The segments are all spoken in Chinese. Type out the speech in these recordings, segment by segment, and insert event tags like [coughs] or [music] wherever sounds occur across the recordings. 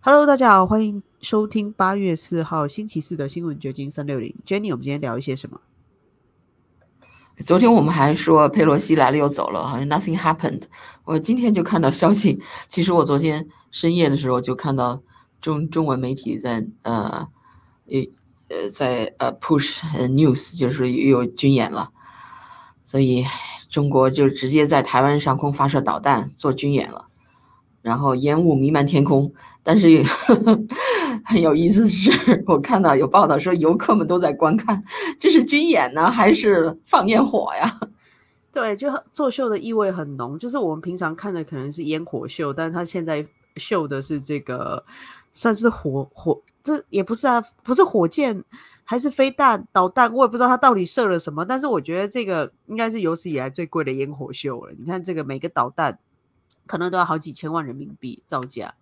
Hello，大家好，欢迎收听八月四号星期四的新闻掘金三六零。Jenny，我们今天聊一些什么？昨天我们还说佩洛西来了又走了，好像 nothing happened。我今天就看到消息，[laughs] 其实我昨天深夜的时候就看到中中文媒体在呃，呃在呃 push news，就是又有军演了，所以中国就直接在台湾上空发射导弹做军演了，然后烟雾弥漫天空。但是 [laughs] 很有意思是，我看到有报道说游客们都在观看，这是军演呢，还是放烟火呀？[laughs] 对，就作秀的意味很浓。就是我们平常看的可能是烟火秀，但是他现在秀的是这个，算是火火，这也不是啊，不是火箭，还是飞弹、导弹，我也不知道他到底射了什么。但是我觉得这个应该是有史以来最贵的烟火秀了。你看这个每个导弹可能都要好几千万人民币造价。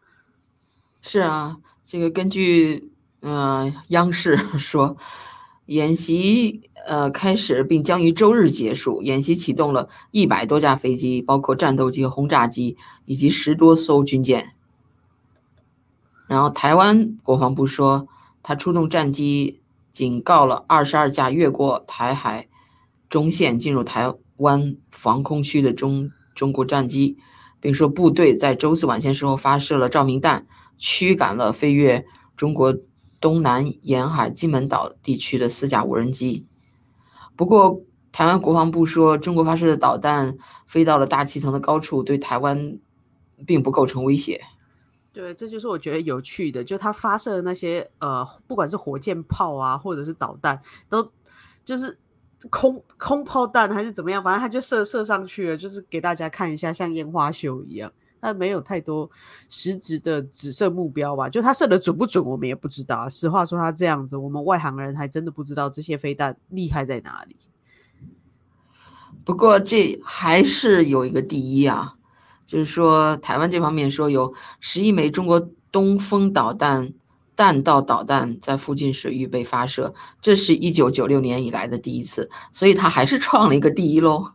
是啊，这个根据呃央视 [laughs] 说，演习呃开始并将于周日结束。演习启动了一百多架飞机，包括战斗机和轰炸机，以及十多艘军舰。然后台湾国防部说，他出动战机警告了二十二架越过台海中线进入台湾防空区的中中国战机，并说部队在周四晚些时候发射了照明弹。驱赶了飞越中国东南沿海金门岛地区的四架无人机。不过，台湾国防部说，中国发射的导弹飞到了大气层的高处，对台湾并不构成威胁。对，这就是我觉得有趣的，就他发射的那些呃，不管是火箭炮啊，或者是导弹，都就是空空炮弹还是怎么样，反正他就射射上去了，就是给大家看一下，像烟花秀一样。他没有太多实质的指射目标吧？就他射的准不准，我们也不知道。实话说，他这样子，我们外行人还真的不知道这些飞弹厉害在哪里。不过这还是有一个第一啊，就是说台湾这方面说有十一枚中国东风导弹弹道导弹在附近水域被发射，这是一九九六年以来的第一次，所以他还是创了一个第一喽。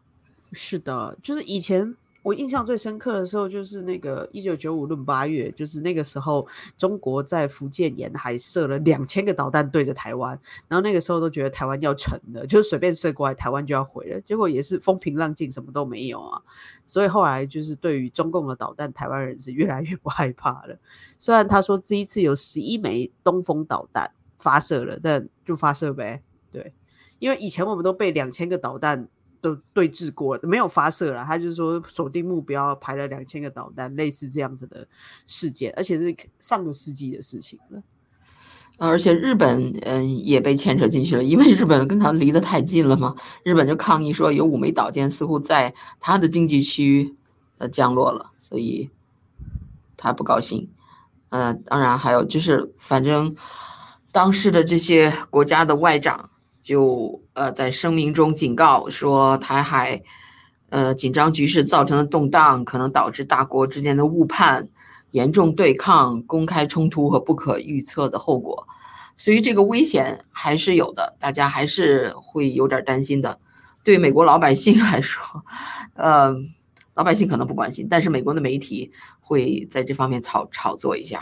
是的，就是以前。我印象最深刻的时候，就是那个一九九五闰八月，就是那个时候，中国在福建沿海射了两千个导弹对着台湾，然后那个时候都觉得台湾要沉了，就是随便射过来，台湾就要毁了。结果也是风平浪静，什么都没有啊。所以后来就是对于中共的导弹，台湾人是越来越不害怕了。虽然他说这一次有十一枚东风导弹发射了，但就发射呗。对，因为以前我们都被两千个导弹。都对峙过，没有发射了。他就是说锁定目标，排了两千个导弹，类似这样子的事件，而且是上个世纪的事情了。而且日本嗯也被牵扯进去了，因为日本跟他离得太近了嘛。日本就抗议说有五枚导舰似乎在他的经济区呃降落了，所以他不高兴。呃，当然还有就是，反正当时的这些国家的外长。就呃，在声明中警告说，台海呃紧张局势造成的动荡，可能导致大国之间的误判、严重对抗、公开冲突和不可预测的后果。所以这个危险还是有的，大家还是会有点担心的。对美国老百姓 [laughs] 来说，呃，老百姓可能不关心，但是美国的媒体会在这方面炒炒作一下。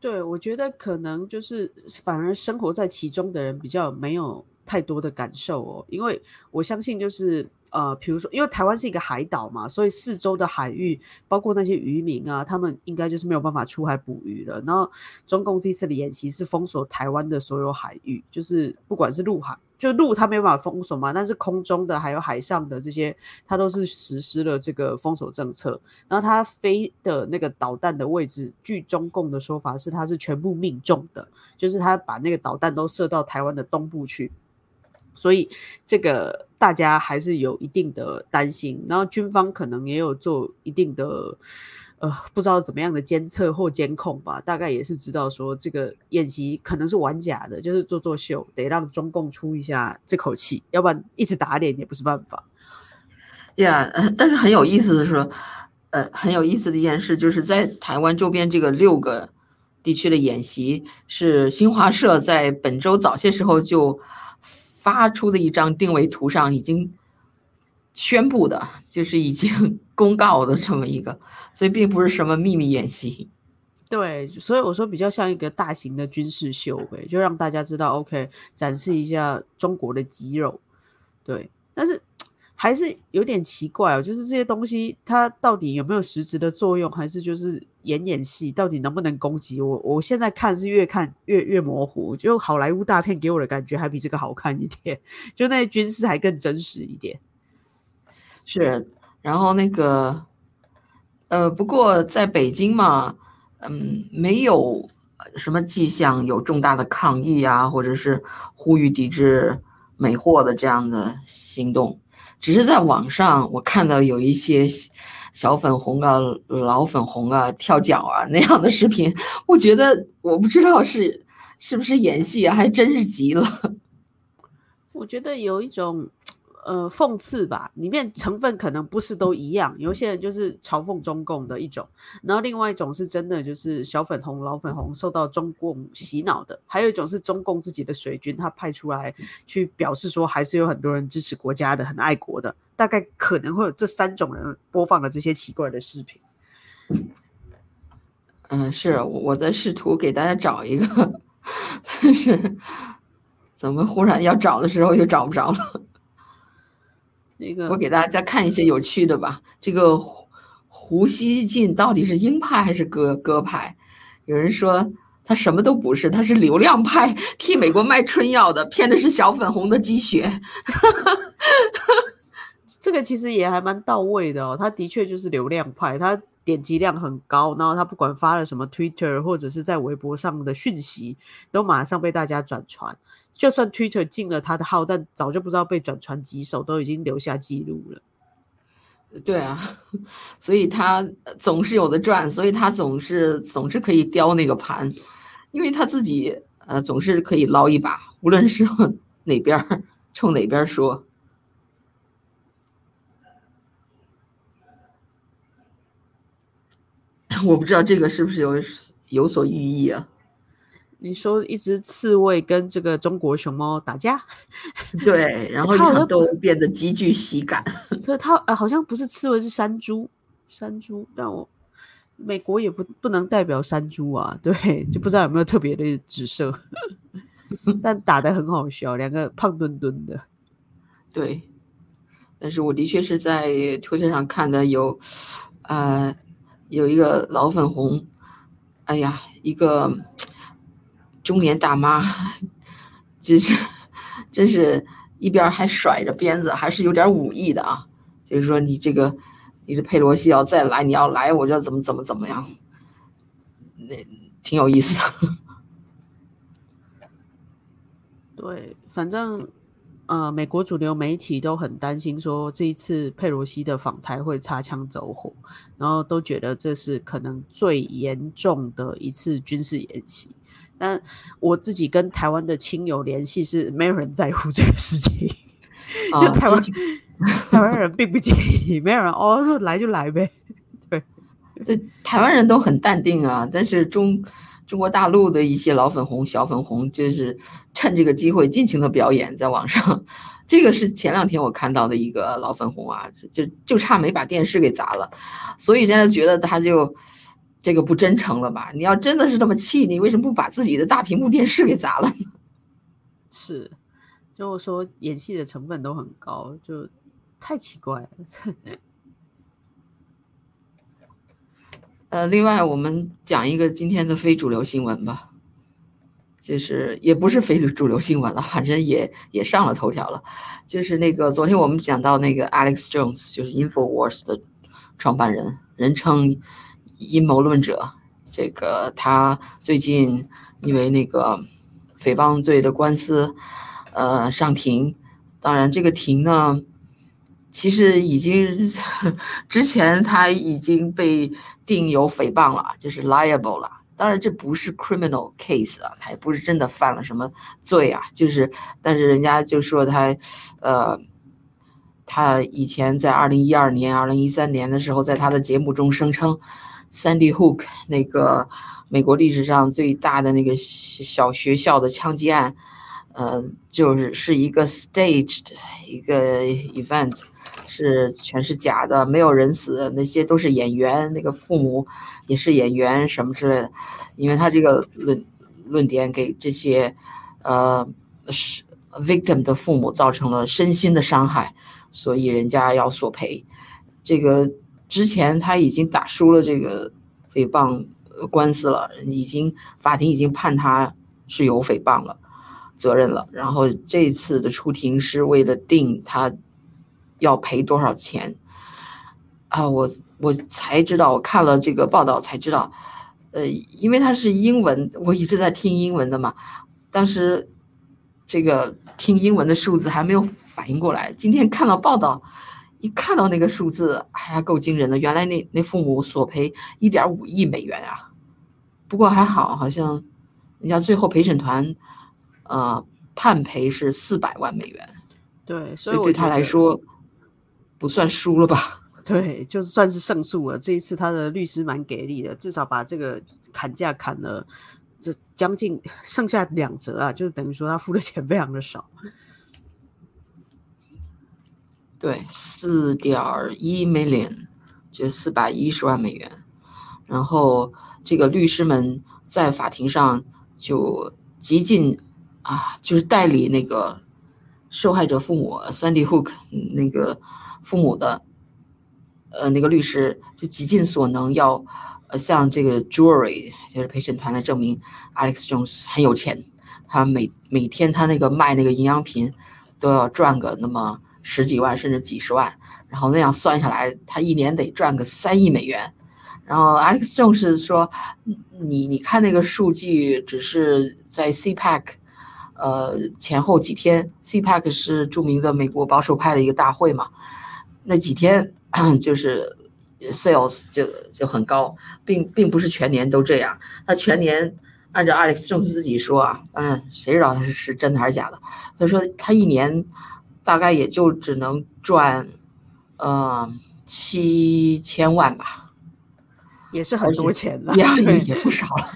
对，我觉得可能就是反而生活在其中的人比较没有。太多的感受哦，因为我相信就是呃，比如说，因为台湾是一个海岛嘛，所以四周的海域，包括那些渔民啊，他们应该就是没有办法出海捕鱼了。然后中共这次的演习是封锁台湾的所有海域，就是不管是陆海，就陆它没有办法封锁嘛，但是空中的还有海上的这些，它都是实施了这个封锁政策。然后它飞的那个导弹的位置，据中共的说法是它是全部命中的，就是它把那个导弹都射到台湾的东部去。所以这个大家还是有一定的担心，然后军方可能也有做一定的呃，不知道怎么样的监测或监控吧，大概也是知道说这个演习可能是玩假的，就是做做秀，得让中共出一下这口气，要不然一直打脸也不是办法。呀，但是很有意思的是，呃，很有意思的一件事就是在台湾周边这个六个地区的演习，是新华社在本周早些时候就。发出的一张定位图上已经宣布的，就是已经 [laughs] 公告的这么一个，所以并不是什么秘密演习。对，所以我说比较像一个大型的军事秀呗，就让大家知道，OK，展示一下中国的肌肉。对，但是还是有点奇怪哦，就是这些东西它到底有没有实质的作用，还是就是演演戏，到底能不能攻击我？我现在看是越看越越模糊，就好莱坞大片给我的感觉还比这个好看一点，[laughs] 就那些军事还更真实一点。是，然后那个，呃，不过在北京嘛。嗯，没有什么迹象有重大的抗议啊，或者是呼吁抵制美货的这样的行动，只是在网上我看到有一些小粉红啊、老粉红啊跳脚啊那样的视频，我觉得我不知道是是不是演戏啊，还真是急了。[laughs] 我觉得有一种。呃，讽刺吧，里面成分可能不是都一样，有些人就是嘲讽中共的一种，然后另外一种是真的就是小粉红、老粉红受到中共洗脑的，还有一种是中共自己的水军，他派出来去表示说还是有很多人支持国家的，很爱国的，大概可能会有这三种人播放了这些奇怪的视频。嗯，是我在试图给大家找一个，但是怎么忽然要找的时候又找不着了。[laughs] 那个我给大家看一些有趣的吧。这个胡胡锡进到底是鹰派还是鸽鸽派？有人说他什么都不是，他是流量派，替美国卖春药的，骗的是小粉红的积雪。这个其实也还蛮到位的哦。他的确就是流量派，他点击量很高，然后他不管发了什么 Twitter 或者是在微博上的讯息，都马上被大家转传。就算 Twitter 进了他的号，但早就不知道被转传几首，都已经留下记录了。对啊，[laughs] 所以他总是有的赚，所以他总是总是可以叼那个盘，因为他自己呃总是可以捞一把，无论是 [laughs] 哪边冲哪边说。我不知道这个是不是有有所寓意啊？你说一只刺猬跟这个中国熊猫打架，对，[laughs] 然后场都变得极具喜感。[laughs] 所以它呃好像不是刺猬是山猪，山猪，但我美国也不不能代表山猪啊，[laughs] 对，就不知道有没有特别的紫色，但打的很好笑，两个胖墩墩的，对，但是我的确是在推特上看的有，呃，有一个老粉红，哎呀，一个。中年大妈，[laughs] 真是，真是一边还甩着鞭子，还是有点武艺的啊！就是说，你这个，你这佩洛西要再来，你要来，我就怎么怎么怎么样，那挺有意思的。[laughs] 对，反正，呃，美国主流媒体都很担心，说这一次佩洛西的访台会擦枪走火，然后都觉得这是可能最严重的一次军事演习。但我自己跟台湾的亲友联系是没有人在乎这个事情，就台湾台湾人并不介意，没有人哦说来就来呗，对，对，台湾人都很淡定啊。但是中中国大陆的一些老粉红、小粉红，就是趁这个机会尽情的表演，在网上。这个是前两天我看到的一个老粉红啊，就就差没把电视给砸了，所以大家觉得他就。这个不真诚了吧？你要真的是这么气，你为什么不把自己的大屏幕电视给砸了呢？是，就说演戏的成本都很高，就太奇怪了。呃，另外我们讲一个今天的非主流新闻吧，就是也不是非主流新闻了，反正也也上了头条了。就是那个昨天我们讲到那个 Alex Jones，就是 Infowars 的创办人，人称。阴谋论者，这个他最近因为那个诽谤罪的官司，呃，上庭。当然，这个庭呢，其实已经 [laughs] 之前他已经被定有诽谤了，就是 liable 了。当然，这不是 criminal case 啊，他也不是真的犯了什么罪啊，就是，但是人家就说他，呃，他以前在二零一二年、二零一三年的时候，在他的节目中声称。Sandy Hook 那个美国历史上最大的那个小学校的枪击案，呃，就是是一个 staged 一个 event，是全是假的，没有人死，那些都是演员，那个父母也是演员什么之类的，因为他这个论论点给这些呃是 victim 的父母造成了身心的伤害，所以人家要索赔。这个之前他已经打输了这个诽谤官司了，已经法庭已经判他是有诽谤了。责任了，然后这次的出庭是为了定他要赔多少钱啊？我我才知道，我看了这个报道才知道，呃，因为它是英文，我一直在听英文的嘛，当时这个听英文的数字还没有反应过来，今天看了报道，一看到那个数字，还够惊人的，原来那那父母索赔一点五亿美元啊！不过还好，好像人家最后陪审团。呃，判赔是四百万美元，对，所以对他来说不算输了吧？[laughs] 对，就算是胜诉了。这一次他的律师蛮给力的，至少把这个砍价砍了，这将近剩下两折啊，就等于说他付的钱非常的少。对，四点一 million，就四百一十万美元。然后这个律师们在法庭上就极尽。啊，就是代理那个受害者父母 Sandy Hook 那个父母的，呃，那个律师就极尽所能要，呃，向这个 Jury 就是陪审团来证明 Alex Jones 很有钱，他每每天他那个卖那个营养品都要赚个那么十几万甚至几十万，然后那样算下来，他一年得赚个三亿美元。然后 Alex Jones 说，你你看那个数据只是在 CPAC。呃，前后几天，CPAC 是著名的美国保守派的一个大会嘛，那几天 [clears throat] 就是 sales 就就很高，并并不是全年都这样。他全年按照 Alex Jones 自己说啊，嗯，谁知道他是是真的还是假的？他说他一年大概也就只能赚呃七千万吧。[laughs] 也是很多钱了，也也不少了。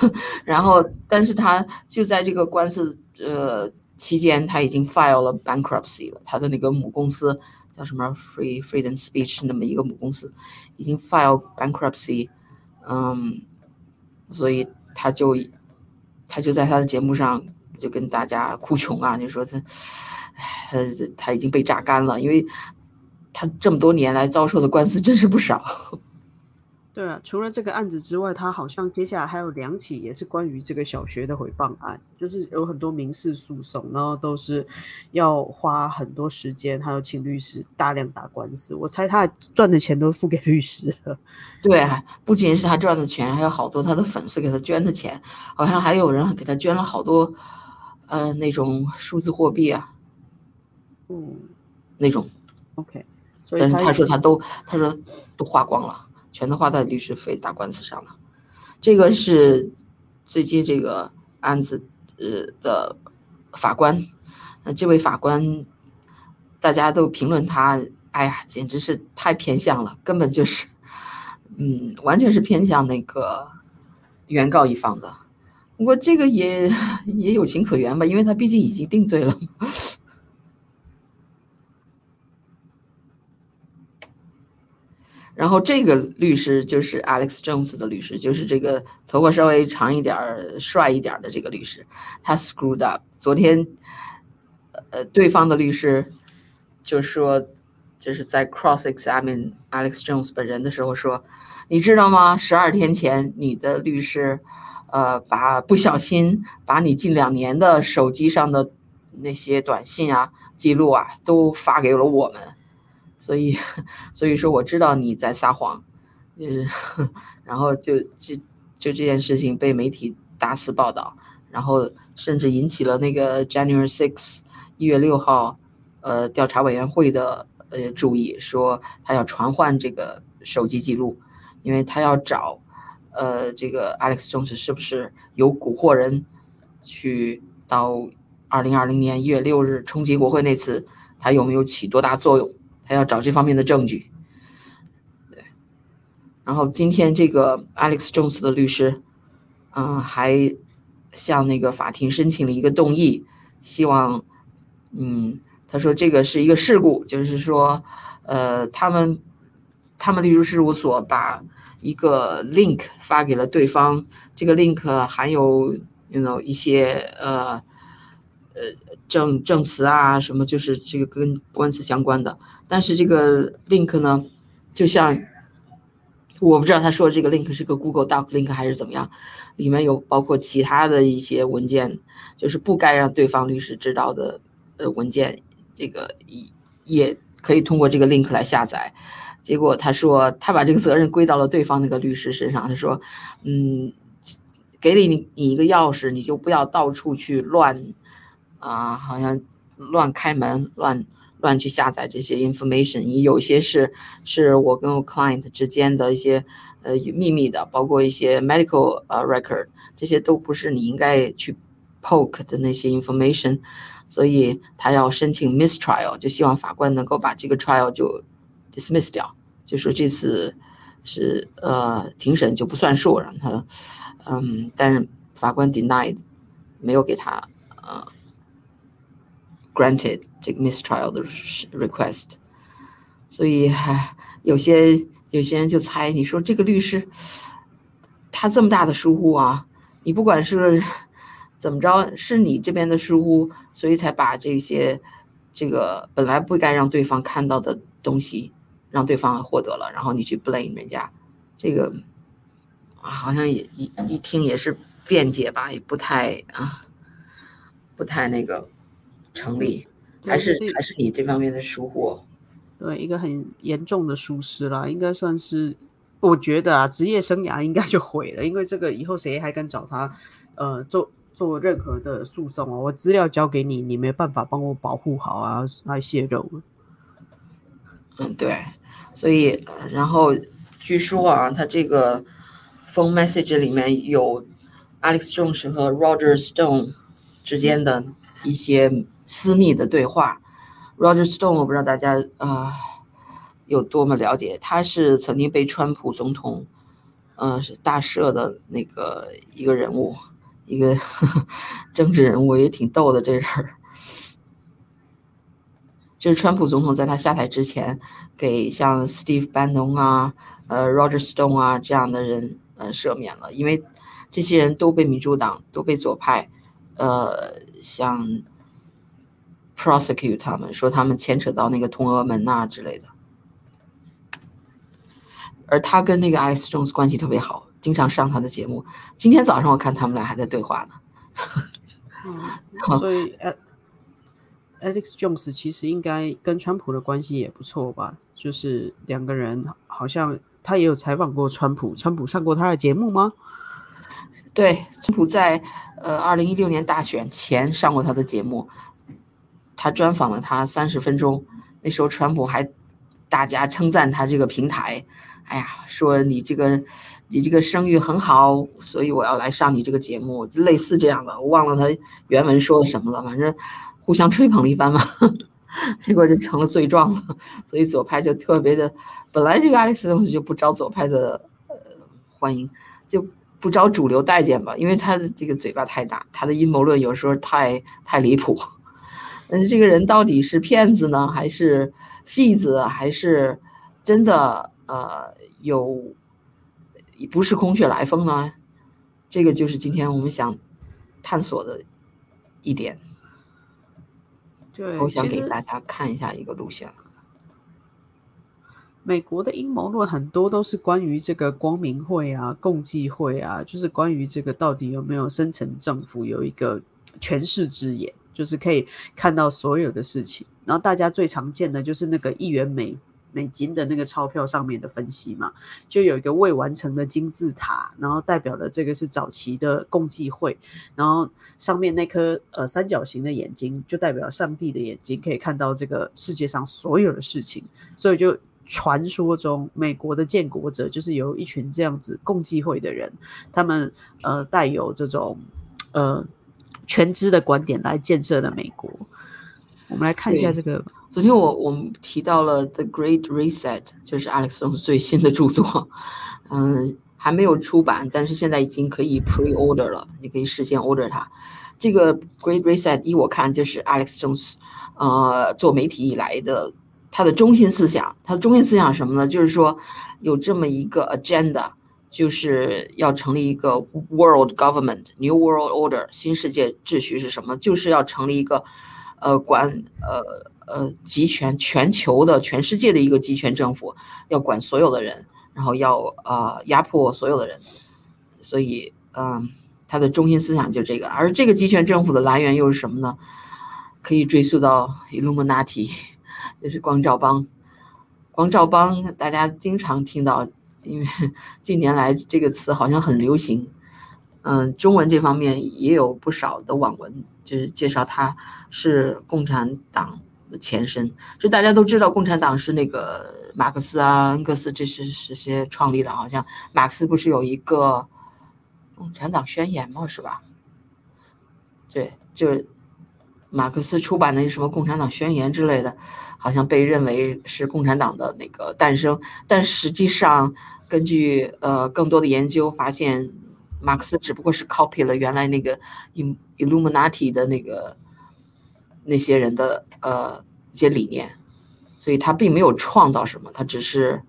[laughs] 然后，但是他就在这个官司呃期间，他已经 file 了 bankruptcy 了。他的那个母公司叫什么 Free Freedom Speech 那么一个母公司，已经 file bankruptcy。嗯，所以他就他就在他的节目上就跟大家哭穷啊，就说他，他他已经被榨干了，因为他这么多年来遭受的官司真是不少。对啊，除了这个案子之外，他好像接下来还有两起也是关于这个小学的诽谤案，就是有很多民事诉讼，然后都是要花很多时间，还有请律师大量打官司。我猜他赚的钱都付给律师了。[laughs] 对啊，不仅是他赚的钱，还有好多他的粉丝给他捐的钱，好像还有人给他捐了好多，呃，那种数字货币啊，嗯，那种。OK，但是他说他都，他说都花光了。全都花在律师费打官司上了，这个是最近这个案子呃的法官，那这位法官大家都评论他，哎呀，简直是太偏向了，根本就是，嗯，完全是偏向那个原告一方的。不过这个也也有情可原吧，因为他毕竟已经定罪了。然后这个律师就是 Alex Jones 的律师，就是这个头发稍微长一点儿、帅一点的这个律师，他 screwed up。昨天，呃，对方的律师就说，就是在 cross examine Alex Jones 本人的时候说，你知道吗？十二天前你的律师，呃，把不小心把你近两年的手机上的那些短信啊、记录啊都发给了我们。所以，所以说我知道你在撒谎，嗯，[laughs] 然后就就就这件事情被媒体大肆报道，然后甚至引起了那个 January six 一月六号，呃，调查委员会的呃注意，说他要传唤这个手机记录，因为他要找，呃，这个 Alex Jones 是不是有蛊惑人去到二零二零年一月六日冲击国会那次，他有没有起多大作用？他要找这方面的证据，对。然后今天这个 Alex Jones 的律师，嗯，还向那个法庭申请了一个动议，希望，嗯，他说这个是一个事故，就是说，呃，他们他们律师事务所把一个 link 发给了对方，这个 link 含有 you know 一些呃呃证证词啊什么，就是这个跟官司相关的，但是这个 link 呢，就像。我不知道他说这个 link 是个 Google Doc link 还是怎么样，里面有包括其他的一些文件，就是不该让对方律师知道的呃文件，这个也也可以通过这个 link 来下载。结果他说他把这个责任归到了对方那个律师身上，他说，嗯，给了你你一个钥匙，你就不要到处去乱啊，好像乱开门乱。乱去下载这些 information，你有些是是我跟我 client 之间的一些呃秘密的，包括一些 medical 呃 record，这些都不是你应该去 poke 的那些 information，所以他要申请 mistrial，就希望法官能够把这个 trial 就 dismiss 掉，就说这次是呃庭审就不算数，让他嗯，但是法官 denied，没有给他 granted。这个 mistrial 的 request，所以还有些有些人就猜，你说这个律师他这么大的疏忽啊，你不管是怎么着，是你这边的疏忽，所以才把这些这个本来不该让对方看到的东西让对方获得了，然后你去 blame 人家，这个啊好像也一一听也是辩解吧，也不太啊不太那个成立。还是还是你这方面的疏忽，对一个很严重的疏失啦，应该算是，我觉得啊，职业生涯应该就毁了，因为这个以后谁还敢找他，呃，做做任何的诉讼啊？我资料交给你，你没办法帮我保护好啊，来泄露了。嗯，对，所以然后据说啊，他这个 phone message 里面有 Alex Jones 和 Roger Stone 之间的一些。私密的对话，Roger Stone，我不知道大家啊有多么了解，他是曾经被川普总统，呃，是大赦的那个一个人物，一个 [laughs] 政治人物，也挺逗的这人儿。就是川普总统在他下台之前，给像 Steve Bannon 啊、呃 Roger Stone 啊这样的人呃赦免了，因为这些人都被民主党都被左派，呃，像。Prosecute 他们说他们牵扯到那个通俄门呐之类的，而他跟那个 Alex Jones 关系特别好，经常上他的节目。今天早上我看他们俩还在对话呢。嗯，所以 Alex Jones 其实应该跟川普的关系也不错吧？就是两个人好像他也有采访过川普，川普上过他的节目吗？对，川普在呃二零一六年大选前上过他的节目。他专访了他三十分钟，那时候川普还大家称赞他这个平台，哎呀，说你这个你这个声誉很好，所以我要来上你这个节目，类似这样的，我忘了他原文说的什么了，反正互相吹捧了一番嘛，[laughs] 结果就成了罪状了，所以左派就特别的，本来这个爱丽丝东西就不招左派的呃欢迎，就不招主流待见吧，因为他的这个嘴巴太大，他的阴谋论有时候太太离谱。但是这个人到底是骗子呢，还是戏子，还是真的呃有不是空穴来风呢？这个就是今天我们想探索的一点。对，我想给大家看一下一个录像。美国的阴谋论很多都是关于这个光明会啊、共济会啊，就是关于这个到底有没有深层政府有一个权势之眼。就是可以看到所有的事情，然后大家最常见的就是那个一元美美金的那个钞票上面的分析嘛，就有一个未完成的金字塔，然后代表了这个是早期的共济会，然后上面那颗呃三角形的眼睛就代表上帝的眼睛，可以看到这个世界上所有的事情，所以就传说中美国的建国者就是由一群这样子共济会的人，他们呃带有这种呃。全知的观点来建设的美国，我们来看一下这个。昨天我我们提到了《The Great Reset》，就是 Alex Jones 最新的著作，[laughs] 嗯，还没有出版，但是现在已经可以 pre order 了，你可以事先 order 它。这个 Great Reset，依我看，就是 Alex Jones，呃，做媒体以来的他的中心思想。他的中心思想是什么呢？就是说有这么一个 agenda，就是要成立一个 World Government New World Order 新世界秩序是什么？就是要成立一个呃管呃呃集权全球的全世界的一个集权政府，要管所有的人，然后要呃压迫所有的人。所以，嗯。他的中心思想就这个，而这个集权政府的来源又是什么呢？可以追溯到 Illuminati，[laughs] 也是光照帮。光照帮大家经常听到，因为 [laughs] 近年来这个词好像很流行。嗯，中文这方面也有不少的网文，就是介绍它是共产党的前身。就大家都知道，共产党是那个马克思啊、恩格斯这些这些创立的，好像马克思不是有一个。共产党宣言嘛，是吧？对，就马克思出版的什么共产党宣言之类的，好像被认为是共产党的那个诞生。但实际上，根据呃更多的研究发现，马克思只不过是 copy 了原来那个 Illuminati 的那个那些人的呃一些理念，所以他并没有创造什么，他只是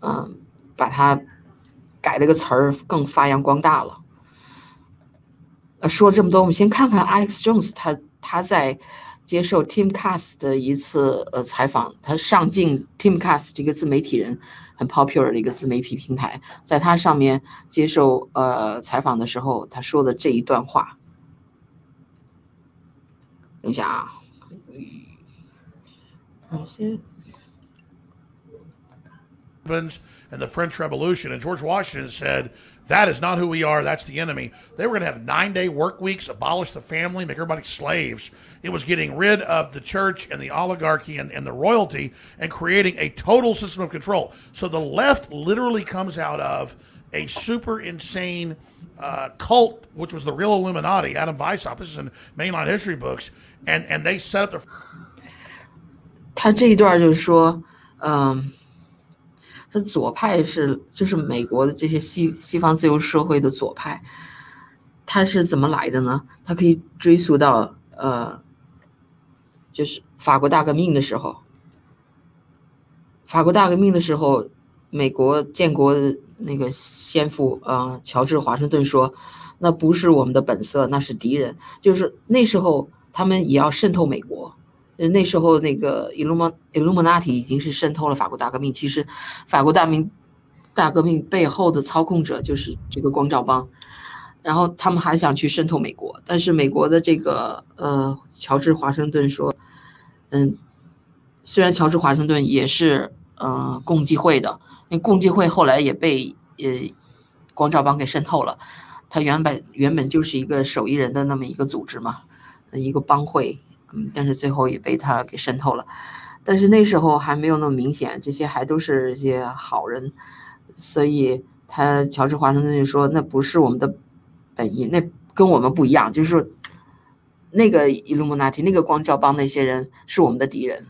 嗯把它。改了个词儿，更发扬光大了。呃，说了这么多，我们先看看 Alex Jones，他他在接受 TeamCast 的一次呃采访，他上镜 TeamCast 这个自媒体人很 popular 的一个自媒体平台，在他上面接受呃采访的时候，他说的这一段话。等一下啊，我先。and the French Revolution. And George Washington said, that is not who we are. That's the enemy. They were going to have nine day work weeks, abolish the family, make everybody slaves. It was getting rid of the church and the oligarchy and, and the royalty and creating a total system of control. So the left literally comes out of a super insane uh, cult, which was the real Illuminati, Adam Weishaupt. This is in mainline history books. And, and they set up the. 他这一段就是说，嗯， 他左派是就是美国的这些西西方自由社会的左派，他是怎么来的呢？他可以追溯到呃，就是法国大革命的时候。法国大革命的时候，美国建国那个先父啊，乔治华盛顿说：“那不是我们的本色，那是敌人。”就是那时候他们也要渗透美国。那时候，那个 Illum Illuminati 已经是渗透了法国大革命。其实，法国大明大革命背后的操控者就是这个光照帮。然后他们还想去渗透美国，但是美国的这个呃，乔治华盛顿说，嗯，虽然乔治华盛顿也是呃共济会的，那共济会后来也被呃光照帮给渗透了。他原本原本就是一个手艺人的那么一个组织嘛，一个帮会。嗯，但是最后也被他给渗透了，但是那时候还没有那么明显，这些还都是一些好人，所以他乔治华盛顿就说那不是我们的本意，那跟我们不一样，就是说那个 Illuminati 那个光照帮那些人是我们的敌人。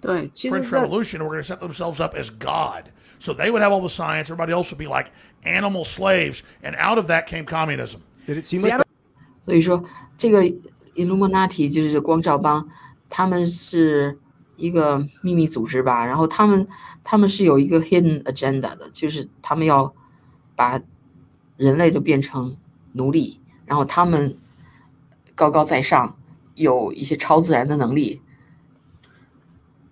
对，其实 French Revolution were going to set themselves up as God, so they would have all the science, everybody else would be like animal slaves, and out of that came communism. Did it seem like 所以说，这个 Illuminati 就是光照帮，他们是一个秘密组织吧？然后他们他们是有一个 hidden agenda 的，就是他们要把人类都变成奴隶，然后他们高高在上，有一些超自然的能力，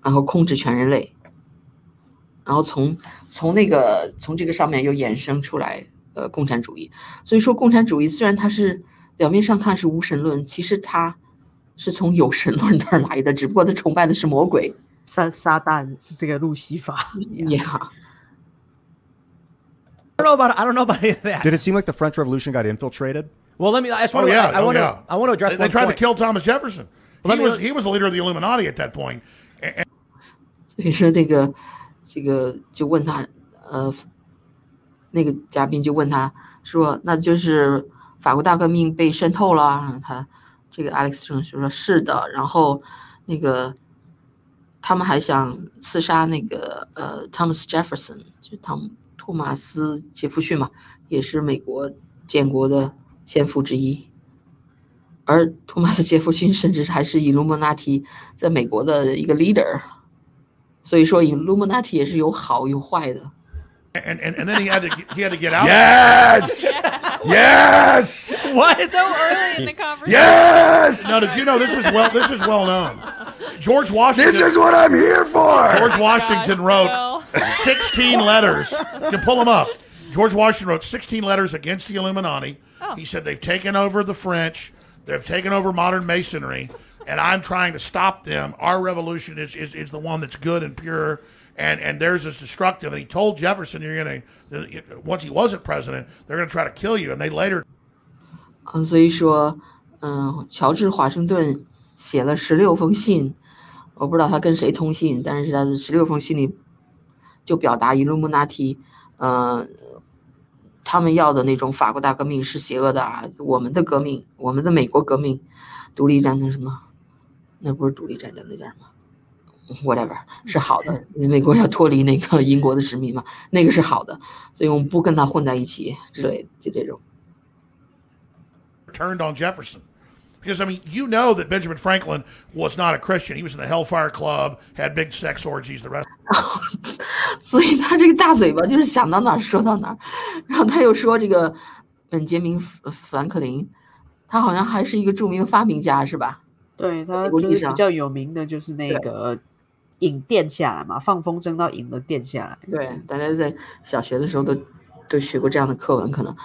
然后控制全人类，然后从从那个从这个上面又衍生出来呃共产主义。所以说，共产主义虽然它是。表面上看是无神论，其实他是从有神论那儿来的，只不过他崇拜的是魔鬼，撒撒旦是这个路西法。Yeah. I don't know about I don't know about any of that. Did it seem like the French Revolution got infiltrated? Well, let me. I just want oh, to. Yeah, I, I oh, want yeah. to. I want to address. They, they tried point. to kill Thomas Jefferson. Well, he was he was the leader of the Illuminati at that point. And, 所以说这个这个就问他，呃，那个嘉宾就问他说，那就是法国大革命被渗透了，他这个 Alex 就说是的，然后那个他们还想刺杀那个呃 Thomas Jefferson，就汤托马斯·杰弗逊嘛，也是美国建国的先父之一。而托马斯·杰弗逊甚至还是以 luminati 在美国的一个 leader。所以说，Illuminati 也是有好有坏的。And, and, and then he had to he had to get out. Yes! Yes! [laughs] What? So early in the conversation. Yes! Now, did you know this was well this is well known? George Washington. This is what I'm here for! George oh Washington wrote Well, 16 letters. You can pull them up. George Washington wrote 16 letters against the Illuminati. Oh. He said they've taken over the French, they've taken over modern masonry, and I'm trying to stop them. Our revolution is, is, is the one that's good and pure, and, and theirs is destructive. And he told Jefferson, you're going to, once he wasn't president, they're going to try to kill you. And they later 嗯，所以说，嗯，乔治华盛顿写了十六封信，我不知道他跟谁通信，但是他的十六封信里就表达 Illuminati，呃，他们要的那种法国大革命是邪恶的啊，我们的革命，我们的美国革命，独立战争什么，那不是独立战争，那叫什么 ？whatever 是好的，美国要脱离那个英国的殖民嘛，那个是好的，所以我们不跟他混在一起之类的，就这种。turned on Jefferson. Because, I mean, you know that Benjamin Franklin was not a Christian. He was in the Hellfire Club, had big sex orgies, the rest. 所以他这个大嘴巴就是想到哪儿说到哪儿，然后他又说这个本杰明·富富兰克林，他好像还是一个著名的发明家，是吧？对他就是比较有名的，就是那个引电下来嘛，放风筝到引的电下来。对，大家在小学的时候都都学过这样的课文，可能。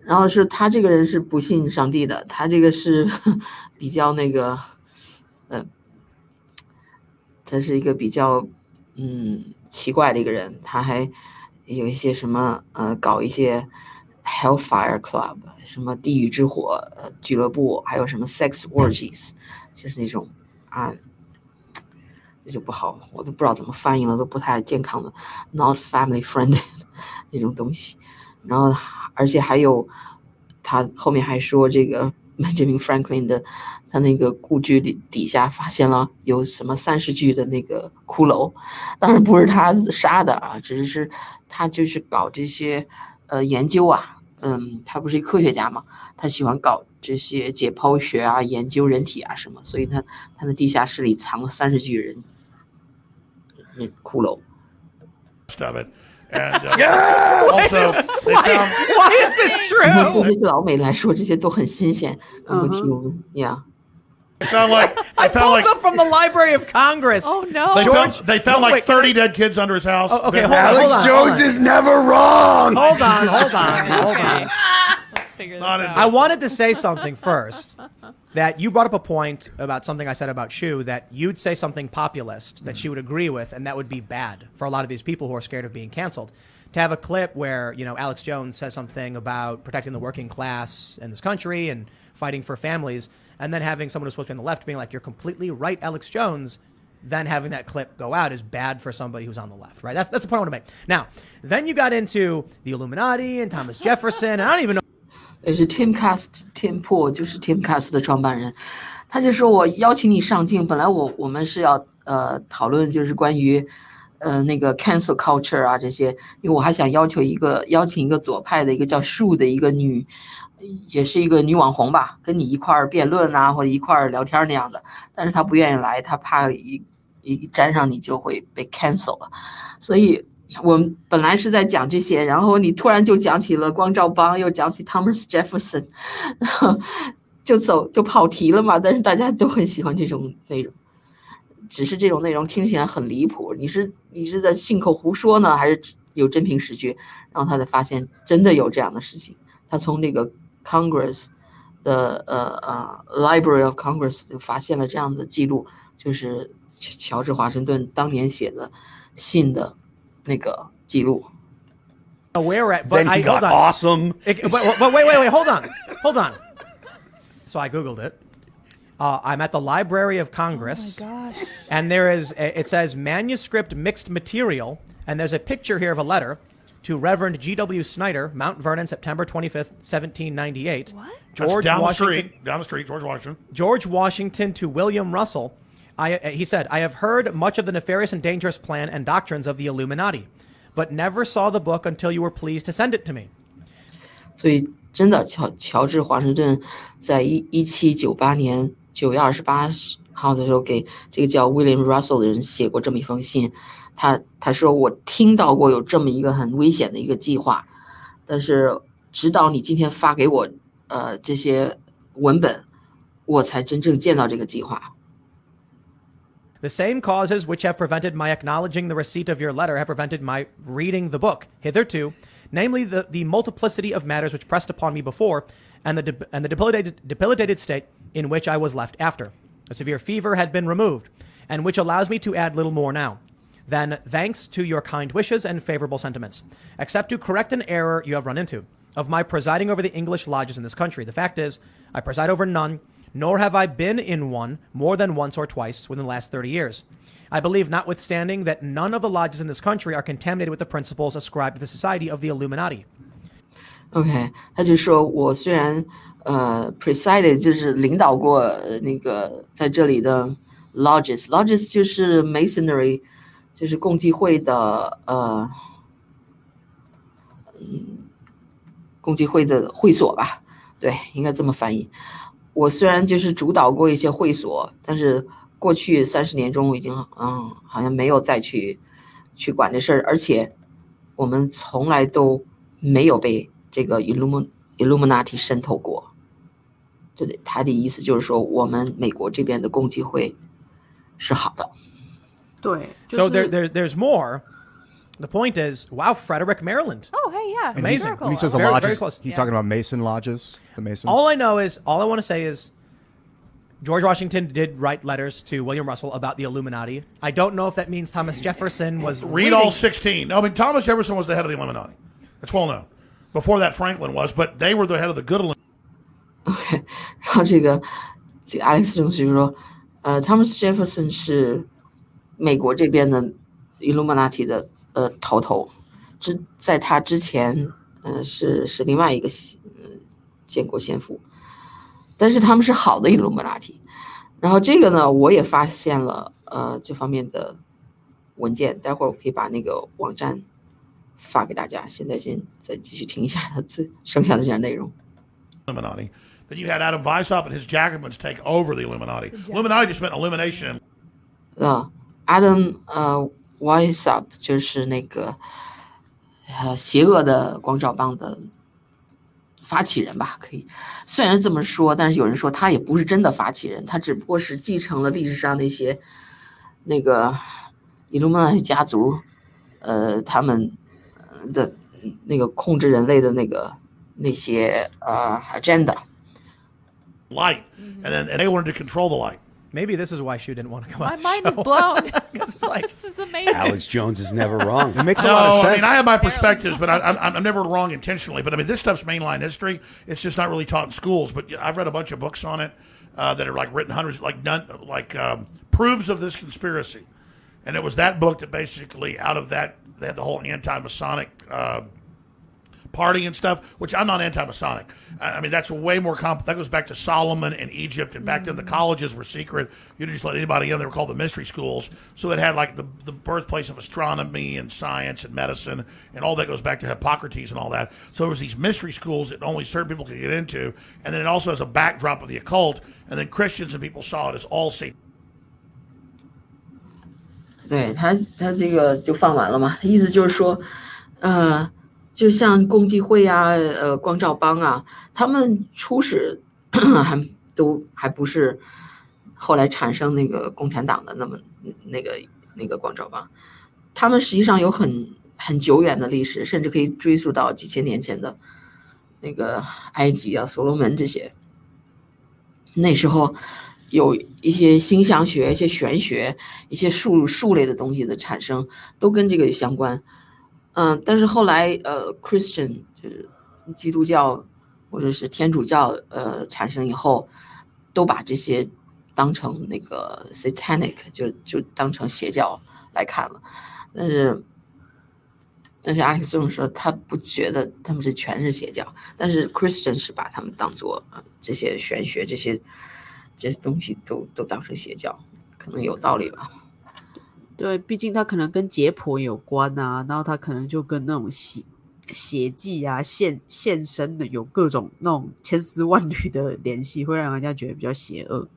然后是他这个人是不信上帝的，他这个是 [laughs] 比较那个，呃，他是一个比较嗯奇怪的一个人，他还有一些什么呃搞一些 Hellfire Club 什么地狱之火呃俱乐部，还有什么 Sex Orgies，就是那种啊。这就不好，我都不知道怎么翻译了，都不太健康的，not family friendly [laughs] 那种东西。然后，而且还有，他后面还说这个 [laughs] Benjamin Franklin 的他那个故居里底下发现了有什么三十具的那个骷髅，当然不是他杀的啊，只是是他就是搞这些呃研究啊，嗯，他不是一科学家嘛，他喜欢搞这些解剖学啊，研究人体啊什么，所以他他的地下室里藏了三十具人骷髅。 of it. And uh, [laughs] also, they found Why is this 对 true? 这些老美来说，这些都很新鲜，跟不起我们呀。 they found like I they found pulled like up from the Library of Congress. oh no. they George- found, they found no, like wait, can I- 30 dead kids under his house. Oh, okay, They're- hold on, Alex hold on, Jones hold on. is never wrong! Hold on, hold on, [laughs] hold Okay. on. Let's figure this Not in- out. I wanted to say something first. [laughs] That you brought up a point about something I said about Shu that you'd say something populist that she would agree with, and that would be bad for a lot of these people who are scared of being canceled. To have a clip where you know Alex Jones says something about protecting the working class in this country and fighting for families, and then having someone who's supposed to be on the left being like, "You're completely right, Alex Jones," then having that clip go out is bad for somebody who's on the left, right? That's that's the point I want to make. Now, then you got into the Illuminati and Thomas Jefferson, and I don't even know. 也是 Timcast Tim Pool，就是 Timcast 的创办人，他就说我邀请你上镜，本来我我们是要呃讨论就是关于呃那个 cancel culture 啊这些，因为我还想要求一个邀请一个左派的一个叫树的一个女，也是一个女网红吧，跟你一块儿辩论啊或者一块儿聊天那样的，但是他不愿意来，他怕一一沾上你就会被 cancel 了，所以。我们本来是在讲这些，然后你突然就讲起了光照邦，又讲起 Thomas Jefferson，然 [laughs] 后就走就跑题了嘛。但是大家都很喜欢这种内容，只是这种内容听起来很离谱。你是你是在信口胡说呢，还是有真凭实据？然后他才发现真的有这样的事情。他从这个 Congress 的呃呃 Library of Congress 就发现了这样的记录，就是乔治华盛顿当年写的信的那个记录。 where at, but Then I he hold got on. awesome. It- but, but wait, wait, wait, hold on, hold on. So I googled it. Uh, I'm at the Library of Congress, Gosh. and there is a, it says manuscript mixed material, and there's a picture here of a letter to Reverend G.W. Snyder, Mount Vernon, September 25th, 1798. What? That's George down Washington. the street, down the street, George Washington. George Washington to William Russell. I, uh, he said, I have heard much of the nefarious and dangerous plan and doctrines of the Illuminati. but never saw the book until you were pleased to send it to me. 所以真的，乔乔治华盛顿在一一七九八年九月二十八号的时候，给这个叫 William Russell 的人写过这么一封信。他他说我听到过有这么一个很危险的一个计划，但是直到你今天发给我呃这些文本，我才真正见到这个计划。 The same causes which have prevented my acknowledging the receipt of your letter have prevented my reading the book hitherto, namely the, the multiplicity of matters which pressed upon me before, and the, de- and the debilitated, debilitated state in which I was left after. A severe fever had been removed, and which allows me to add little more now. Then, thanks to your kind wishes and favorable sentiments, except to correct an error you have run into of my presiding over the English lodges in this country. The fact is, I preside over none, nor have I been in one more than once or twice within the last 30 years. I believe, notwithstanding, that none of the lodges in this country are contaminated with the principles ascribed to the Society of the Illuminati. OK，他就说我虽然呃 presided 就是领导过呃那个在这里的 lodges，lodges 就是 masonry，就是共济会的呃嗯共济会的会所吧，对，应该这么翻译。 我虽然就是主导过一些会所，但是过去三十年中，我已经嗯好像没有再去去管这事儿，而且我们从来都没有被这个 Illum Illuminati 渗透过。这里他的意思就是说，我们美国这边的共济会是好的。对，就 So 是 there, there, there's more. The point is, wow, Frederick Maryland. Oh, hey, yeah. And he- Amazing. Miracle When he says the Very- very lodges, close. he's Yeah. talking about Mason lodges, the Masons. All I know is, all I want to say is, George Washington did write letters to William Russell about the Illuminati. I don't know if that means Thomas Jefferson was Read all reading- 16. No, I mean, Thomas Jefferson was the head of the Illuminati. That's well known. Before that, Franklin was, but they were the head of the good Illuminati. [laughs] 然后这个这个 Alex 同学说，呃，Thomas Jefferson 是美国这边的 Illuminati 的 呃头头，之在他之前，呃是是另外一个呃建国先父，但是他们是好的 Illuminati。然后这个呢，我也发现了呃这方面的文件，待会儿我可以把那个网站发给大家。现在先再继续听一下他这剩下的这点内容。Illuminati. Then you had Adam Weishaupt and his Jacobins take over the Illuminati. Illuminati just meant elimination. 呃，Adam 呃 Weishaupt 就是那个呃邪恶的光照棒的发起人吧，可以。虽然这么说，但是有人说他也不是真的发起人，他只不过是继承了历史上那些那个伊鲁曼家族，呃，他们的那个控制人类的那个那些呃 agenda。light, and then and they wanted to control the light. Maybe this is why Shu didn't want to come up. My on the mind show. is blown. [laughs] [laughs] It's like- this is amazing. Alex Jones is never wrong. It makes a lot of sense. I mean I have my perspectives, but I, I'm, I'm never wrong intentionally. But I mean this stuff's mainline history. It's just not really taught in schools. But I've read a bunch of books on it uh, that are like written hundreds, like none, like um, proofs of this conspiracy. And it was that book that basically out of that they had the whole anti-Masonic. Uh, party and stuff, which I'm not anti-Masonic. I I mean, that's way more comp. That goes back to Solomon and Egypt, and back then the colleges were secret. You didn't just let anybody in. They were called the mystery schools. So it had like the, the birthplace of astronomy and science and medicine, and all that goes back to Hippocrates and all that. So there was these mystery schools that only certain people could get into, and then it also has a backdrop of the occult. And then Christians and people saw it as all Satan. 对他，他这个就放完了嘛，意思就是说，呃， 就像共济会啊，呃，光照帮啊，他们初始 [coughs] 还都还不是后来产生那个共产党的那么那个那个光照帮，他们实际上有很很久远的历史，甚至可以追溯到几千年前的那个埃及啊、所罗门这些。那时候有一些星象学、一些玄学、一些数数类的东西的产生，都跟这个相关。嗯，但是后来呃，Christian 就是基督教或者是天主教呃产生以后，都把这些当成那个 satanic，就就当成邪教来看了。但是但是阿里斯顿说他不觉得他们是全是邪教，但是 Christian 是把他们当做呃这些玄学这些这些东西都都当成邪教，可能有道理吧。对，毕竟他可能跟解剖有关啊，然后他可能就跟那种邪邪迹啊、现现身的有各种那种千丝万缕的联系，会让人家觉得比较邪恶。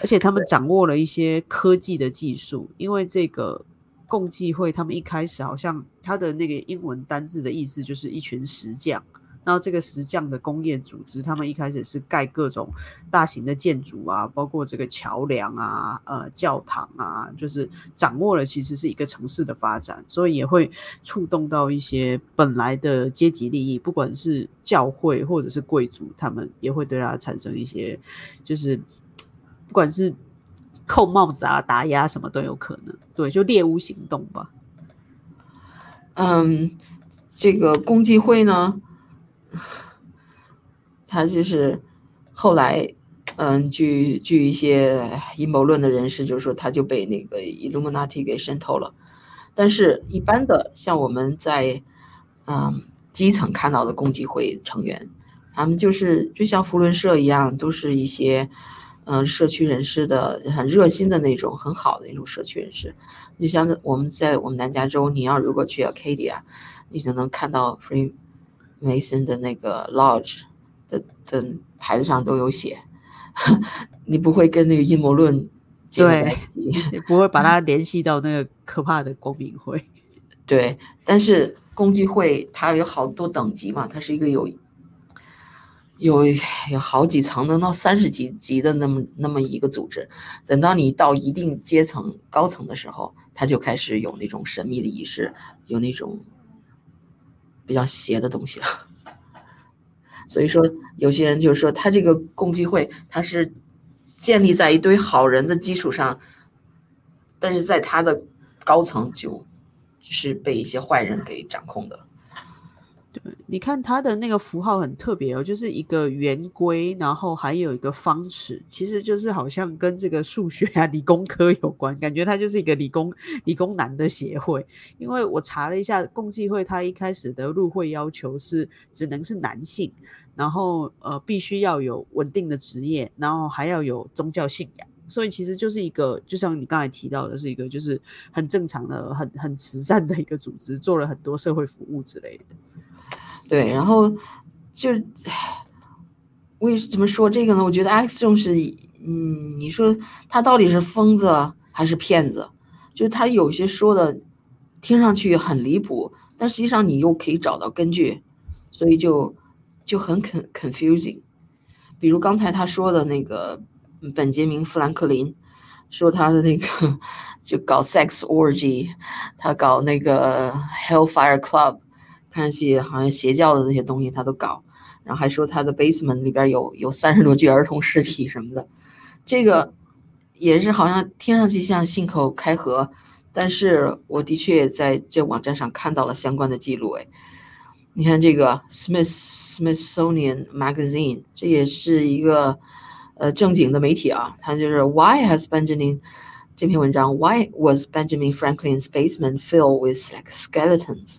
而且他们掌握了一些科技的技术，因为这个共济会，他们一开始好像他的那个英文单字的意思就是一群石匠。然后这个石匠的工业组织，他们一开始是盖各种大型的建筑啊，包括这个桥梁啊、呃教堂啊，就是掌握了其实是一个城市的发展，所以也会触动到一些本来的阶级利益，不管是教会或者是贵族，他们也会对他产生一些，就是不管是扣帽子啊、打压什么都有可能，对，就猎巫行动吧。嗯，这个共济会呢？[laughs] 他就是后来，嗯，据据一些阴谋论的人士就说，他就被那个 Illuminati 给渗透了。但是，一般的像我们在嗯基层看到的共济会成员，他们就是就像福伦社一样，都是一些嗯社区人士的很热心的那种很好的一种社区人士。就像我们在我们南加州，你要如果去 Acadia，你就能看到 Free。Mason 的那个 Lodge 的的牌子上都有写，[laughs] 你不会跟那个阴谋论结合在一起，不会把它联系到那个可怕的光明会。[laughs] 对，但是共济会它有好多等级嘛，它是一个有有有好几层，能到三十几级的那么那么一个组织。等到你到一定阶层高层的时候，它就开始有那种神秘的仪式，有那种。比较邪的东西了，所以说有些人就是说，他这个共济会，他是建立在一堆好人的基础上，但是在他的高层就是被一些坏人给掌控的。对，你看它的那个符号很特别哦，就是一个圆规，然后还有一个方尺，其实就是好像跟这个数学啊、理工科有关，感觉它就是一个理工理工男的协会。因为我查了一下，共济会它一开始的入会要求是只能是男性，然后呃必须要有稳定的职业，然后还要有宗教信仰，所以其实就是一个，就像你刚才提到的，是一个就是很正常的、很很慈善的一个组织，做了很多社会服务之类的。对，然后就为什么说这个呢？我觉得 Alex 重视，嗯，你说他到底是疯子还是骗子？就是他有些说的听上去很离谱，但实际上你又可以找到根据，所以就就很 confusing。比如刚才他说的那个本杰明·富兰克林，说他的那个就搞 sex orgy，他搞那个 Hellfire Club。看戏好像邪教的那些东西他都搞，然后还说他的 basement 里边有有三十多具儿童尸体什么的，这个也是好像听上去像信口开河，但是我的确在这网站上看到了相关的记录。哎，你看这个 Smith Smithsonian Magazine，这也是一个呃正经的媒体啊，它就是 Why has Benjamin 这篇文章 Why was Benjamin Franklin's basement filled with like skeletons？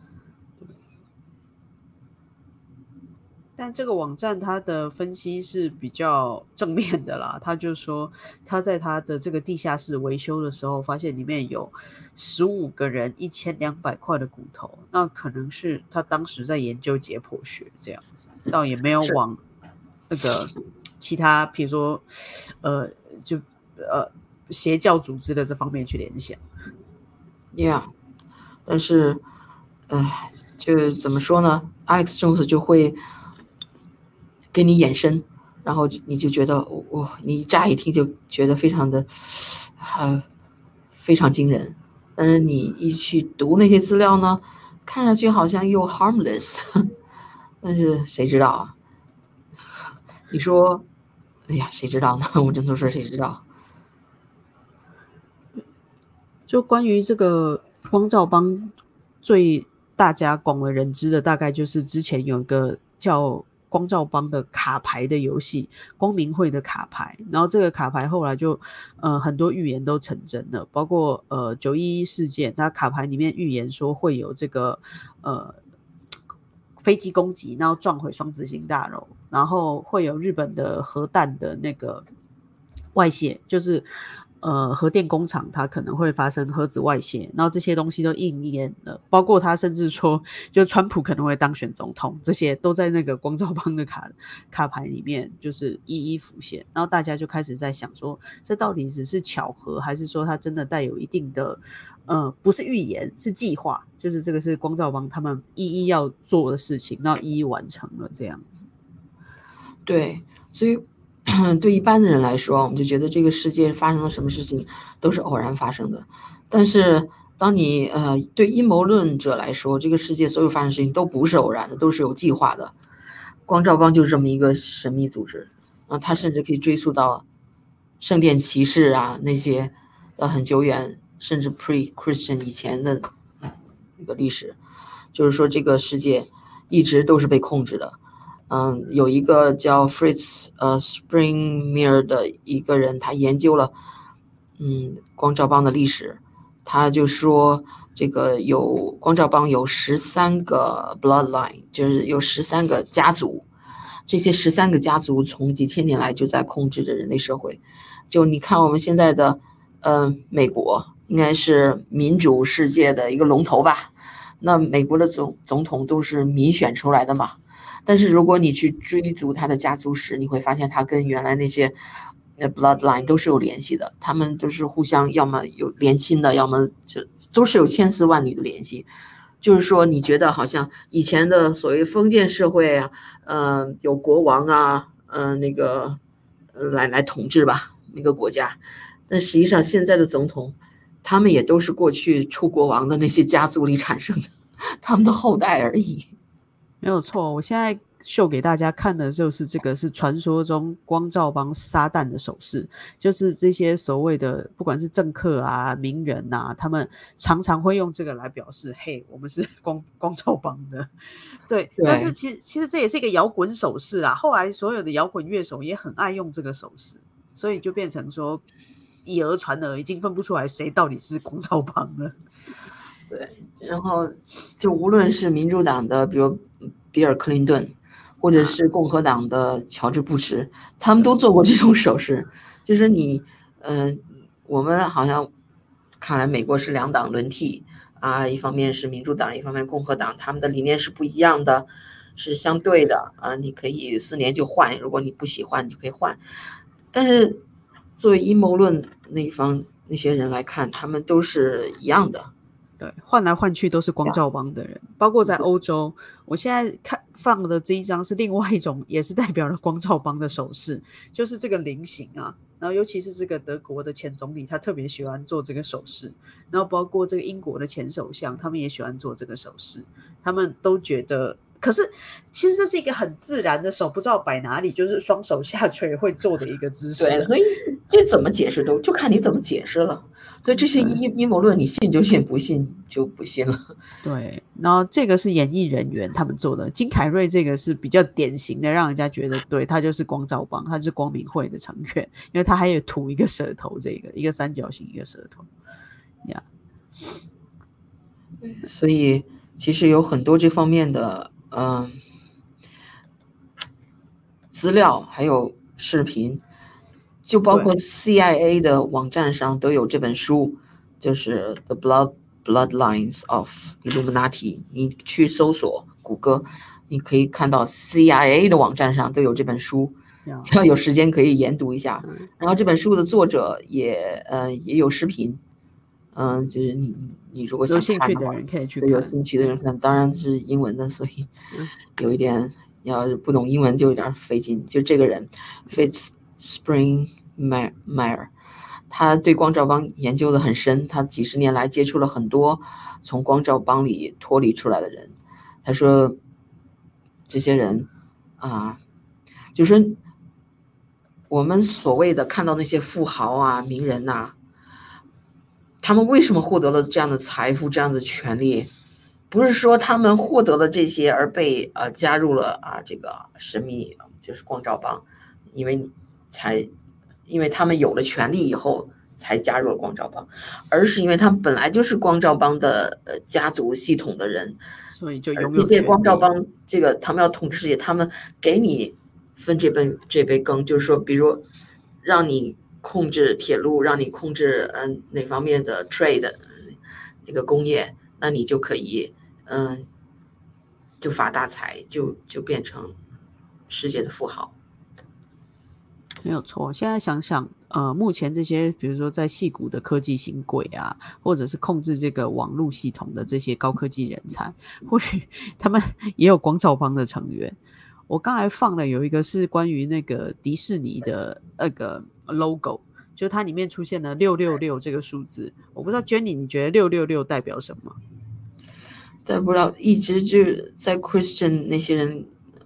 但这个网站它的分析是比较正面的啦，他就说他在他的这个地下室维修的时候，发现里面有十五个人一千两百块的骨头，那可能是他当时在研究解剖学这样子，倒也没有往那个其他，比如说呃，就呃邪教组织的这方面去联想。Yeah，但是，唉，就怎么说呢？Alex Jones 就会。给你延伸，然后你就觉得我，你乍一听就觉得非常的，呃，非常惊人。但是你一去读那些资料呢，看上去好像又 harmless，[laughs] 但是谁知道啊？[laughs] 你说，哎呀，谁知道呢？[laughs] 我真的说谁知道？就关于这个光照帮最。大家广为人知的，大概就是之前有一个叫光照帮的卡牌的游戏，光明会的卡牌。然后这个卡牌后来就呃很多预言都成真了，包括呃九一一事件，那卡牌里面预言说会有这个呃飞机攻击，然后撞毁双子星大楼，然后会有日本的核弹的那个外泄，就是。呃，核电工厂它可能会发生核子外泄，然后这些东西都应验了，包括他甚至说，就川普可能会当选总统，这些都在那个光照邦的卡卡牌里面，就是一一浮现。然后大家就开始在想说，这到底只是巧合，还是说它真的带有一定的，呃，不是预言，是计划，就是这个是光照帮他们一一要做的事情，然后一一完成了这样子。对，所以。对一般的人来说，我们就觉得这个世界发生了什么事情都是偶然发生的。但是，当你呃对阴谋论者来说，这个世界所有发生事情都不是偶然的，都是有计划的。光照帮就是这么一个神秘组织啊，它甚至可以追溯到圣殿骑士啊那些呃很久远，甚至 pre-Christian 以前的那个历史，就是说这个世界一直都是被控制的。嗯，有一个叫 Fritz 呃 Springmeier 的一个人，他研究了嗯光照帮的历史，他就说这个有光照帮有十三个 bloodline，就是有十三个家族，这些十三个家族从几千年来就在控制着人类社会。就你看我们现在的呃美国，应该是民主世界的一个龙头吧？那美国的总总统都是民选出来的嘛？但是如果你去追逐他的家族史，你会发现他跟原来那些呃 bloodline 都是有联系的，他们都是互相要么有连亲的，要么就都是有千丝万缕的联系。就是说，你觉得好像以前的所谓封建社会啊，嗯，有国王啊，嗯，那个来来统治吧那个国家，但实际上现在的总统，他们也都是过去出国王的那些家族里产生的，[laughs] 他们的后代而已。没有错，我现在秀给大家看的就是这个，是传说中光照帮撒旦的手势，就是这些所谓的不管是政客啊、名人呐，他们常常会用这个来表示，嘿，我们是 [laughs] 光光照帮的。对，但是其实其实这也是一个摇滚手势啊。后来所有的摇滚乐手也很爱用这个手势，所以就变成说以讹传讹，已经分不出来谁到底是光照帮了。对，然后就无论是民主党的，比如。比尔·克林顿，或者是共和党的乔治·布什，他们都做过这种手势。就是你，嗯，我们好像看来美国是两党轮替啊，一方面是民主党，一方面共和党，他们的理念是不一样的，是相对的啊。你可以四年就换，如果你不喜欢，你就可以换。但是作为阴谋论那一方那些人来看，他们都是一样的。对，换来换去都是光照帮的人，包括在欧洲。我现在看放的这一张是另外一种，也是代表了光照帮的手势，[laughs] 就是这个菱形啊。然后尤其是这个德国的前总理，他特别喜欢做这个手势。然后包括这个英国的前首相，他们也喜欢做这个手势。他们都觉得，可是其实这是一个很自然的手，不知道摆哪里，就是双手下垂会做的一个姿势。对，所以这怎么解释都就看你怎么解释了。所以这些阴阴谋论，你信就信，不信就不信了。[laughs] 对，然后这个是演艺人员他们做的，金凯瑞这个是比较典型的，让人家觉得对他就是光照帮，他就是光明会的成员，因为他还有吐一个舌头，这个一个三角形一个舌头，呀。所以其实有很多这方面的嗯资料，还有视频。就包括 CIA 的网站上都有这本书，就是 The Blood Bloodlines of Illuminati。你去搜索谷歌，你可以看到 CIA 的网站上都有这本书，要 [laughs] 有时间可以研读一下。然后这本书的作者也呃也有视频，嗯，就是你你如果有兴趣的人可以去看，有兴趣的人看，当然是英文的，所以有一点要是不懂英文就有点费劲。就这个人，Fitz Spring。myer，他对光照帮研究的很深，他几十年来接触了很多从光照帮里脱离出来的人。他说，这些人啊，就是我们所谓的看到那些富豪啊、名人呐，他们为什么获得了这样的财富、这样的权利？不是说他们获得了这些而被呃加入了啊这个神秘就是光照帮，因为才因为他们有了权利以后才加入了光照帮，而是因为他们本来就是光照帮的呃家族系统的人，所以就有一些光照帮这个他们要统治世界，他们给你分这杯这杯羹，就是说，比如让你控制铁路，让你控制嗯哪方面的 trade 那个工业，那你就可以嗯就发大财，就就变成世界的富豪。没有错。现在想想，呃，目前这些，比如说在戏谷的科技新贵啊，或者是控制这个网络系统的这些高科技人才，或许他们也有光照帮的成员。我刚才放的有一个是关于那个迪士尼的那个 logo，就是它里面出现了六六六这个数字。我不知道 Jenny，你觉得六六六代表什么？但不知道一直就在 Christian 那些人呃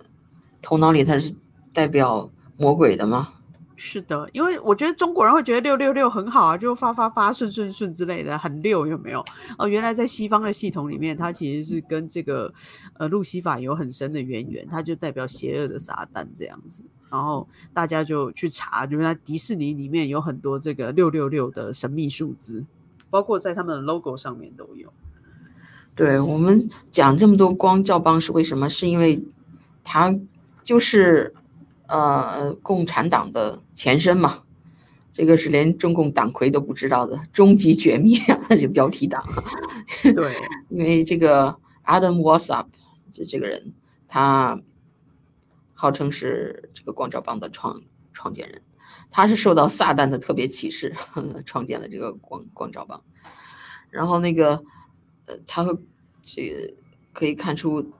头脑里，它是代表魔鬼的吗？是的，因为我觉得中国人会觉得六六六很好啊，就发发发顺顺顺之类的，很溜，有没有？哦，原来在西方的系统里面，它其实是跟这个呃路西法有很深的渊源，它就代表邪恶的撒旦这样子。然后大家就去查，原来迪士尼里面有很多这个六六六的神秘数字，包括在他们的 logo 上面都有。对我们讲这么多光照帮是为什么？是因为它就是呃共产党的前身嘛。这个是连中共党魁都不知道的终极绝灭，[laughs] 这标题党。对，[laughs] 因为这个 Adam Wassup 这这个人，他号称是这个光照帮的创创建人，他是受到撒旦的特别启示，[laughs] 创建了这个光光照帮。然后那个呃，他会这个可以看出，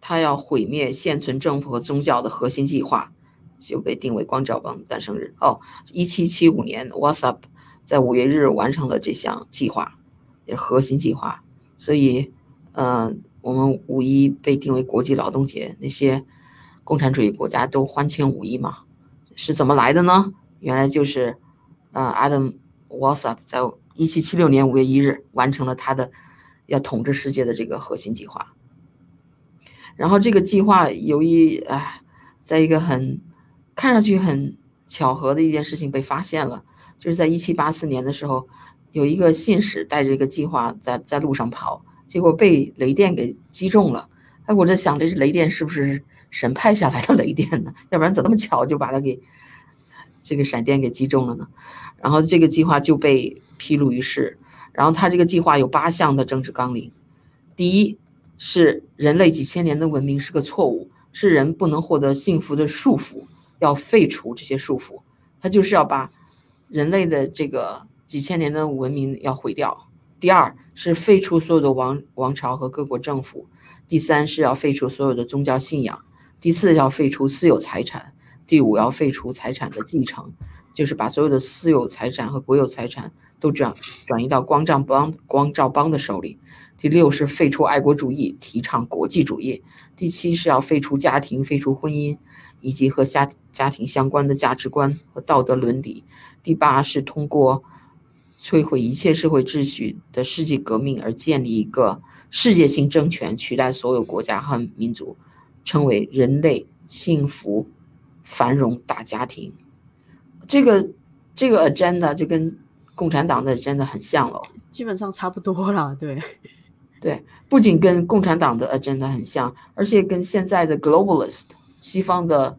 他要毁灭现存政府和宗教的核心计划，就被定为光照帮诞生日。哦，一七七五年，Wassop 在五月日完成了这项计划，也是核心计划。所以，呃，我们五一被定为国际劳动节，那些共产主义国家都欢庆五一嘛，是怎么来的呢？原来就是，呃，Adam Wassop 在一七七六年五月一日完成了他的要统治世界的这个核心计划。然后这个计划由于哎，在一个很看上去很巧合的一件事情被发现了，就是在一七八四年的时候，有一个信使带着一个计划在在路上跑，结果被雷电给击中了。哎，我在想，这是雷电是不是神派下来的雷电呢？[laughs] 要不然怎么那么巧就把它给这个闪电给击中了呢？然后这个计划就被披露于世。然后他这个计划有八项的政治纲领，第一是人类几千年的文明是个错误，是人不能获得幸福的束缚，要废除这些束缚。他就是要把人类的这个几千年的文明要毁掉。第二是废除所有的王王朝和各国政府。第三是要废除所有的宗教信仰。第四要废除私有财产。第五要废除财产的继承，就是把所有的私有财产和国有财产都转转移到光照帮光照帮的手里。第六是废除爱国主义，提倡国际主义。第七是要废除家庭，废除婚姻，以及和家家庭相关的价值观和道德伦理。第八是通过摧毁一切社会秩序的世纪革命而建立一个世界性政权，取代所有国家和民族，称为人类幸福繁荣大家庭。这个这个 agenda 就跟共产党的 agenda 很像了。基本上差不多了。对，对，不仅跟共产党的 agenda 很像，而且跟现在的 globalist 西方的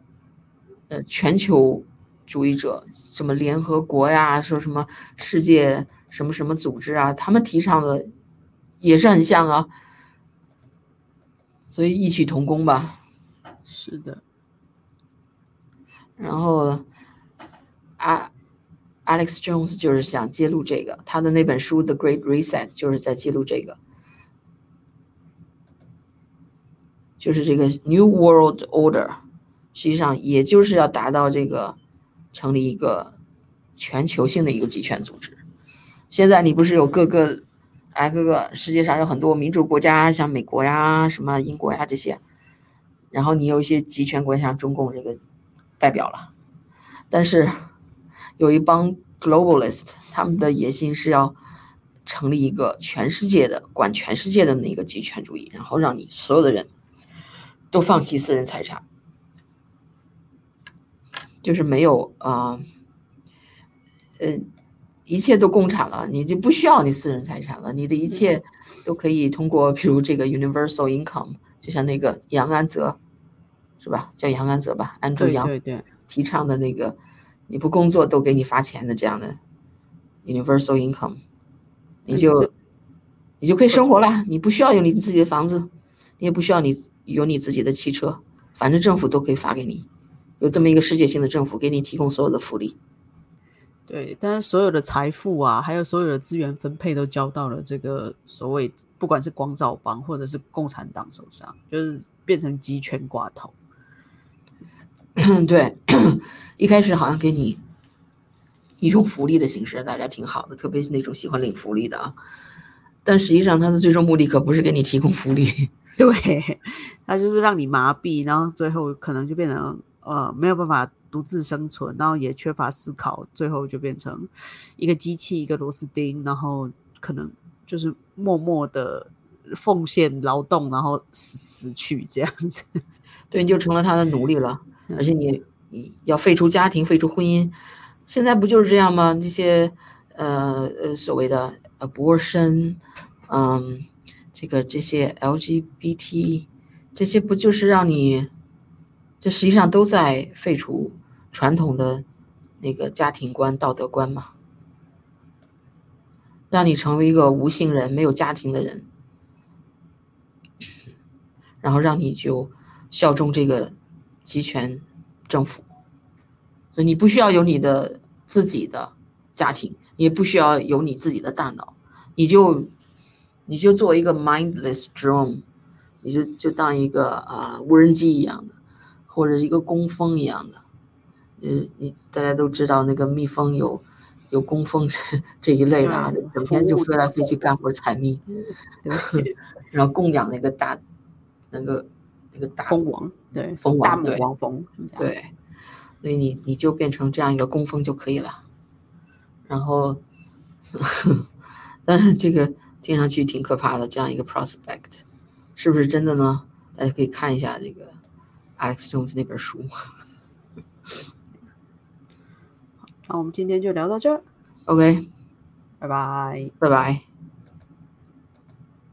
呃全球主义者，什么联合国呀，说什么世界什么什么组织啊，他们提倡的也是很像啊，所以异曲同工吧。是的，然后啊，Alex Jones 就是想揭露这个，他的那本书《The Great Reset》就是在揭露这个，就是这个 New World Order，实际上也就是要达到这个成立一个全球性的一个集权组织。现在你不是有各个哎各个世界上有很多民主国家，像美国呀、什么英国呀这些，然后你有一些集权国家，像中共这个代表了，但是有一帮 globalist，他们的野心是要成立一个全世界的管全世界的那个集权主义，然后让你所有的人都放弃私人财产，就是没有啊，呃，一切都共产了，你就不需要你私人财产了，你的一切都可以通过，比如这个 universal income，就像那个杨安泽，是吧？叫杨安泽吧，安住杨对对，提倡的那个，你不工作都给你发钱的这样的 universal income，你就你就可以生活了，你不需要有你自己的房子，你也不需要你有你自己的汽车，反正政府都可以发给你，有这么一个世界性的政府给你提供所有的福利。对，但是所有的财富啊，还有所有的资源分配都交到了这个所谓不管是光照帮或者是共产党手上，就是变成集权寡头。对，[clears throat] 一开始好像给你一种福利的形式，大家挺好的，特别是那种喜欢领福利的啊。但实际上，它的最终目的可不是给你提供福利。对，他就是让你麻痹，然后最后可能就变成呃没有办法独自生存，然后也缺乏思考，最后就变成一个机器，一个螺丝钉，然后可能就是默默的奉献劳动，然后死死去这样子。对，你就成了他的奴隶了，[laughs] 而且你你要废除家庭，废除婚姻，现在不就是这样吗？这些呃呃所谓的 abortion，嗯，这个这些 LGBT，这些不就是让你，这实际上都在废除传统的那个家庭观、道德观嘛，让你成为一个无性人、没有家庭的人，然后让你就。效忠这个集权政府，所以你不需要有你的自己的家庭，也不需要有你自己的大脑，你就你就做一个 mindless drone，你就就当一个啊无人机一样的，或者一个工蜂一样的，呃，你大家都知道那个蜜蜂有有工蜂 [laughs] 这一类的啊，整天就飞来飞去干活采蜜，然后供养那个大那个。那个大蜂王，对，蜂王，大母王蜂，对，所以你你就变成这样一个工蜂就可以了。然后，[laughs] 但是这个听上去挺可怕的，这样一个 prospect，是不是真的呢？大家可以看一下这个 Alex Jones 那本书。那我们今天就聊到这儿，OK，拜拜，拜拜。